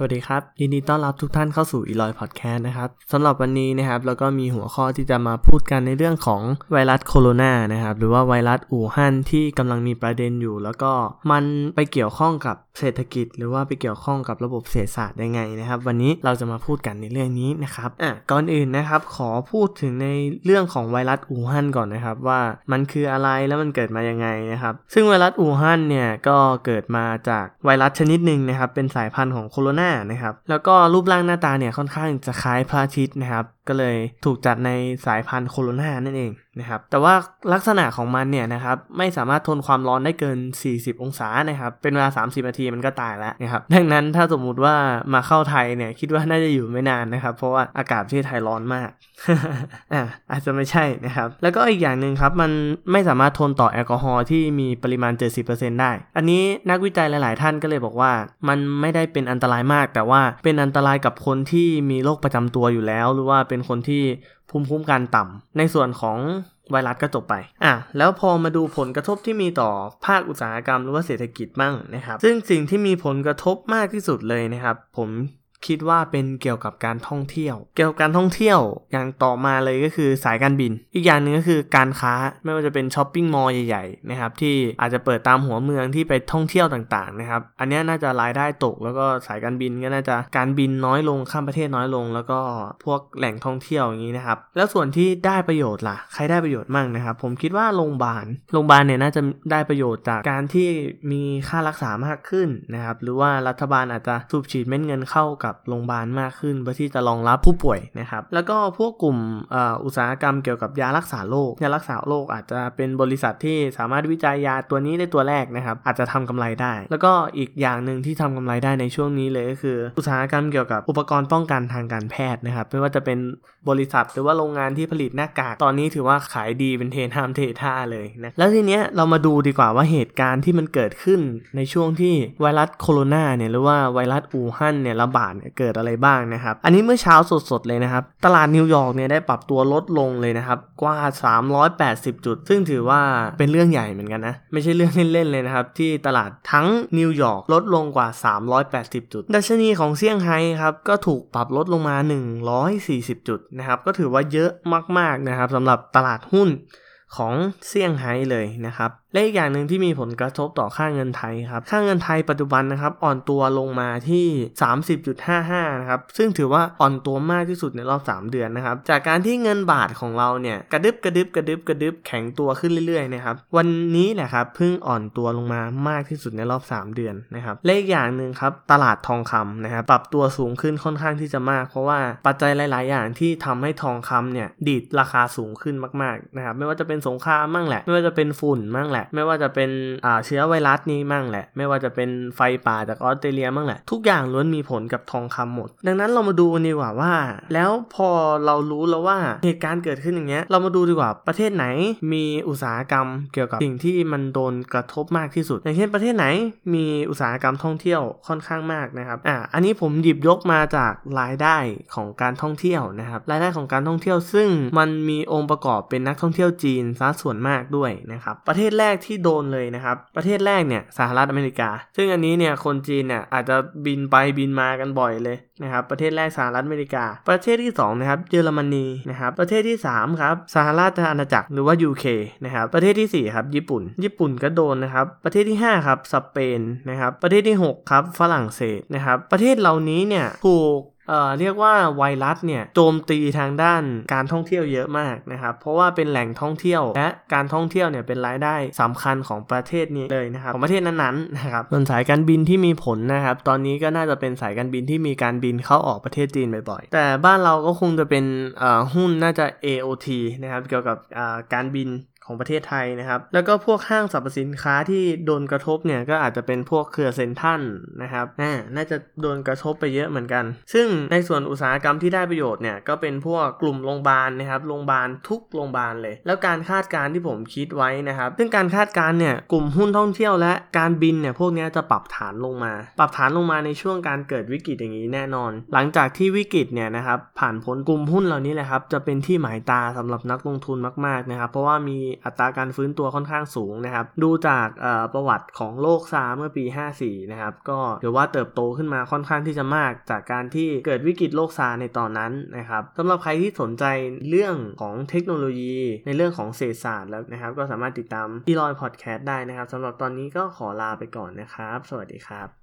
สวัสดีครับ ยินดีต้อนรับทุกท่านเข้าสู่อีลอยพอดแคสต์นะครับสำหรับวันนี้นะครับแล้วก็มีหัวข้อที่จะมาพูดกันในเรื่องของไวรัสโคโรนานะครับหรือว่าไวรัสอู่ฮั่นที่กำลังมีประเด็นอยู่ แล้วก็มันไปเกี่ยวข้องกับเศรษฐกิจ หรือว่าไปเกี่ยวข้องกับระบบเศรษฐศาสตร์ยังไงนะครับ วันนี้เราจะมาพูดกันในเรื่องนี้นะครับอะก่อนอื่นนะครับขอพูดถึงในเรื่องของไวรัสอู่ฮั่นก่อนนะครับว่ามันคืออะไรแล้วมันเกิดมายังไงนะครับซึ่งไวรัสอู่ฮั่นเนี่ยก็เกิดมาจากไวรัสชนิดหนึ่งนะครับเป็นสายพันธุ์ของโคโรนานะครับ แล้วก็รูปร่างหน้าตาเนี่ยค่อนข้างจะคล้ายพระอาทิตย์นะครับ ก็เลยถูกจัดในสายพันธุ์โคโรนานั่นเองนะครับแต่ว่าลักษณะของมันเนี่ยนะครับไม่สามารถทนความร้อนได้เกิน 40 องศานะครับเป็นเวลา 30 นาทีมันก็ตายแล้วนะครับดังนั้นถ้าสมมุติว่ามาเข้าไทยเนี่ยคิดว่าน่าจะอยู่ไม่นานนะครับ เพราะว่าอากาศที่ไทยร้อนมากอ่าอาจจะไม่ใช่นะครับแล้วก็อีกอย่างหนึ่งครับมันไม่สามารถทนต่อแอลกอฮอล์ที่มีปริมาณ 70%ได้ อันนี้นักวิจัยหลาย ๆ ท่านก็เลยบอกว่า มันไม่ได้เป็นอันตรายมาก แต่ว่าเป็นอันตรายกับคนที่มีโรคประจำตัวอยู่แล้ว หรือว่าเป็นคนที่ภูมิคุ้มกันต่ำในส่วนของไวรัสก็จบไป อะ แล้วพอมาดูผลกระทบที่มีต่อภาคอุตสาหกรรมหรือว่าเศรษฐกิจมั่งนะครับ ซึ่งสิ่งที่มีผลกระทบมากที่สุดเลยนะครับ ผม คิดว่าเป็นเกี่ยวกับการท่องเที่ยว เกี่ยวกับการท่องเที่ยวอย่างต่อมาเลยก็คือสายการบิน อีกอย่างหนึ่งก็คือการค้าไม่ว่าจะเป็นช้อปปิ้งมอลล์ใหญ่ๆนะครับที่อาจจะเปิดตามหัวเมืองที่ไปท่องเที่ยวต่างๆนะครับอันนี้น่าจะรายได้ตก แล้วก็สายการบินก็น่าจะการบินน้อยลงข้ามประเทศน้อยลง แล้วก็พวกแหล่งท่องเที่ยวอย่างนี้นะครับแล้วส่วนที่ได้ประโยชน์ล่ะใครได้ประโยชน์มั่งนะครับ ผมคิดว่าโรงพยาบาลโรงพยาบาลเนี่ยน่าจะได้ประโยชน์จากการที่มีค่ารักษามากขึ้นนะครับหรือว่ารัฐบาลอาจจะสูบฉีดเม็ดเงินเข้ากับโรงพยาบาลมากขึ้นเพื่อที่จะรองรับผู้ป่วยนะครับ แล้วก็พวกกลุ่มอุตสาหกรรมเกี่ยวกับยารักษาโรคยารักษาโรคอาจจะเป็นบริษัทที่สามารถวิจัยยาตัวนี้ได้ตัวแรกนะครับ อาจจะทำกำไรได้ แล้วก็อีกอย่างหนึ่งที่ทำกำไรได้ในช่วงนี้เลยก็คือ อุตสาหกรรมเกี่ยวกับอุปกรณ์ป้องกันทางการแพทย์นะครับ ไม่ว่าจะเป็นบริษัทหรือว่าโรงงานที่ผลิตหน้ากากตอนนี้ถือว่าขายดีเป็นเทน้ำเทท่าเลยนะแล้วทีเนี้ยเรามาดูดีกว่าว่าเหตุการณ์ที่มันเกิดขึ้นในช่วงที่ไวรัสโคโรนาเนี่ยหรือว่าไวรัสอู่ฮั่นเนี่ยระบาดเนี่ยเกิดอะไรบ้างนะครับ อันนี้เมื่อเช้าสดๆเลยนะครับ ตลาดนิวยอร์กเนี่ยได้ปรับตัวลดลงเลยนะครับกว่า 380 จุด ซึ่งถือว่าเป็นเรื่องใหญ่เหมือนกันนะ ไม่ใช่เรื่องเล่นๆเลยนะครับ ที่ตลาดทั้งนิวยอร์กลดลงกว่า 380 จุด ดัชนีของเซี่ยงไฮ้ครับก็ถูกปรับลดลงมา 140 จุดนะครับก็ถือว่าเยอะมากๆนะครับสำหรับตลาดหุ้นของเซี่ยงไฮ้เลยนะครับและอีกอย่างหนึ่งที่มีผลกระทบต่อค่าเงินไทยครับ ค่าเงินไทยปัจจุบันนะครับอ่อนตัวลงมาที่ 30.55นะครับ ซึ่งถือว่าอ่อนตัวมากที่สุดในรอบ 3 เดือนนะครับ จากการที่เงินบาทของเราเนี่ยกระดึบกระดึบกระดึบกระดึบแข็งตัวขึ้นเรื่อยๆนะครับ วันนี้แหละครับเพิ่งอ่อนตัวลงมามากที่สุดในรอบ 3 เดือนนะครับ และอีกอย่างหนึ่งครับตลาดทองคำนะครับปรับตัวสูงขึ้นค่อนข้างที่จะมาก เพราะว่าปัจจัยหลาย ๆ อย่างที่ทำให้ทองคำเนี่ยดีดราคาสูงขึ้นมาก ๆนะครับ ไม่ว่าจะเป็นสงครามมั่งแหละ ไม่ว่าจะเป็นฝุ่นมั่งแหละไม่ว่าจะเป็นเชื้อไวรัสนี้มั่งแหละ ไม่ว่าจะเป็นไฟป่าจากออสเตรเลียมั่งแหละ ทุกอย่างล้วนมีผลกับทองคำหมด ดังนั้นเรามาดูดีกว่าว่า แล้วพอเรารู้แล้วว่าเหตุการณ์เกิดขึ้นอย่างเงี้ย เรามาดูดีกว่าประเทศไหนมีอุตสาหกรรมเกี่ยวกับสิ่งที่มันโดนกระทบมากที่สุด อย่างเช่นประเทศไหนมีอุตสาหกรรมท่องเที่ยวค่อนข้างมากนะครับอ่าอันนี้ผมหยิบยกมาจากรายได้ของการท่องเที่ยวนะครับรายได้ของการท่องเที่ยวซึ่งมันมีองค์ประกอบเป็นนักท่องเที่ยวจีนซะส่วนมากด้วยนะครับประเทศแรกกที่โดนเลยนะครับ ประเทศแรกเนี่ยสหรัฐอเมริกา ซึ่งอันนี้เนี่ยคนจีนเนี่ยอาจจะบินไปบินมากันบ่อยเลยนะครับ ประเทศแรกสหรัฐอเมริกา ประเทศที่2นะครับเยอรมนีนะครับ ประเทศที่ 3 ครับสหราชอาณาจักรหรือว่า UK นะครับ ประเทศที่ 4 ครับ ญี่ปุ่น ญี่ปุ่นก็โดนนะครับ ประเทศที่ 5 ครับ สเปนนะครับ ประเทศที่ 6 ครับ ฝรั่งเศสนะครับ ประเทศเหล่านี้เนี่ยถูก เอ่อเรียกว่าไวรัสเนี่ยโจมตีทางด้านการท่องเที่ยวเยอะมากนะครับ เพราะว่าเป็นแหล่งท่องเที่ยว และการท่องเที่ยวเนี่ยเป็นรายได้สำคัญของประเทศนี้เลยนะครับของประเทศนั้นๆนะครับส่วนสายการบินที่มีผลนะครับ ตอนนี้ก็น่าจะเป็นสายการบินที่มีการบินเข้าออกประเทศจีนบ่อยๆ แต่บ้านเราก็คงจะเป็นหุ้นน่าจะ AOT นะครับเกี่ยวกับการบิน ของประเทศไทยนะครับ แล้วก็พวกห้างสรรพสินค้าที่โดนกระทบเนี่ยก็อาจจะเป็นพวกเครือเซ็นทันนะครับน่าจะโดนกระทบไปเยอะเหมือนกัน ซึ่งในส่วนอุตสาหกรรมที่ได้ประโยชน์เนี่ยก็เป็นพวกกลุ่มโรงพยาบาลนะครับโรงพยาบาลทุกโรงพยาบาลเลย แล้วการคาดการณ์ที่ผมคิดไว้นะครับ ซึ่งการคาดการณ์เนี่ยกลุ่มหุ้นท่องเที่ยวและการบินเนี่ยพวกนี้จะปรับฐานลงมา ปรับฐานลงมาในช่วงการเกิดวิกฤตอย่างนี้แน่นอน หลังจากที่วิกฤตเนี่ยนะครับผ่านพ้นกลุ่มหุ้นเหล่านี้แหละครับจะเป็นที่หมายตาสำหรับนักลงทุนมากๆนะครับ เพราะว่ามีอัตราการฟื้นตัวค่อนข้างสูงนะครับ ดูจากประวัติของโลกซาเมื่อปี 54 นะครับ ก็ถือว่าเติบโตขึ้นมาค่อนข้างที่จะมาก จากการที่เกิดวิกฤตโลกซาในตอนนั้นนะครับสำหรับใครที่สนใจเรื่องของเทคโนโลยี ในเรื่องของเศรษฐศาสตร์แล้วนะครับ ก็สามารถติดตามอีลอยพอดแคสต์ได้นะครับสำหรับตอนนี้ก็ขอลาไปก่อนนะครับ สวัสดีครับ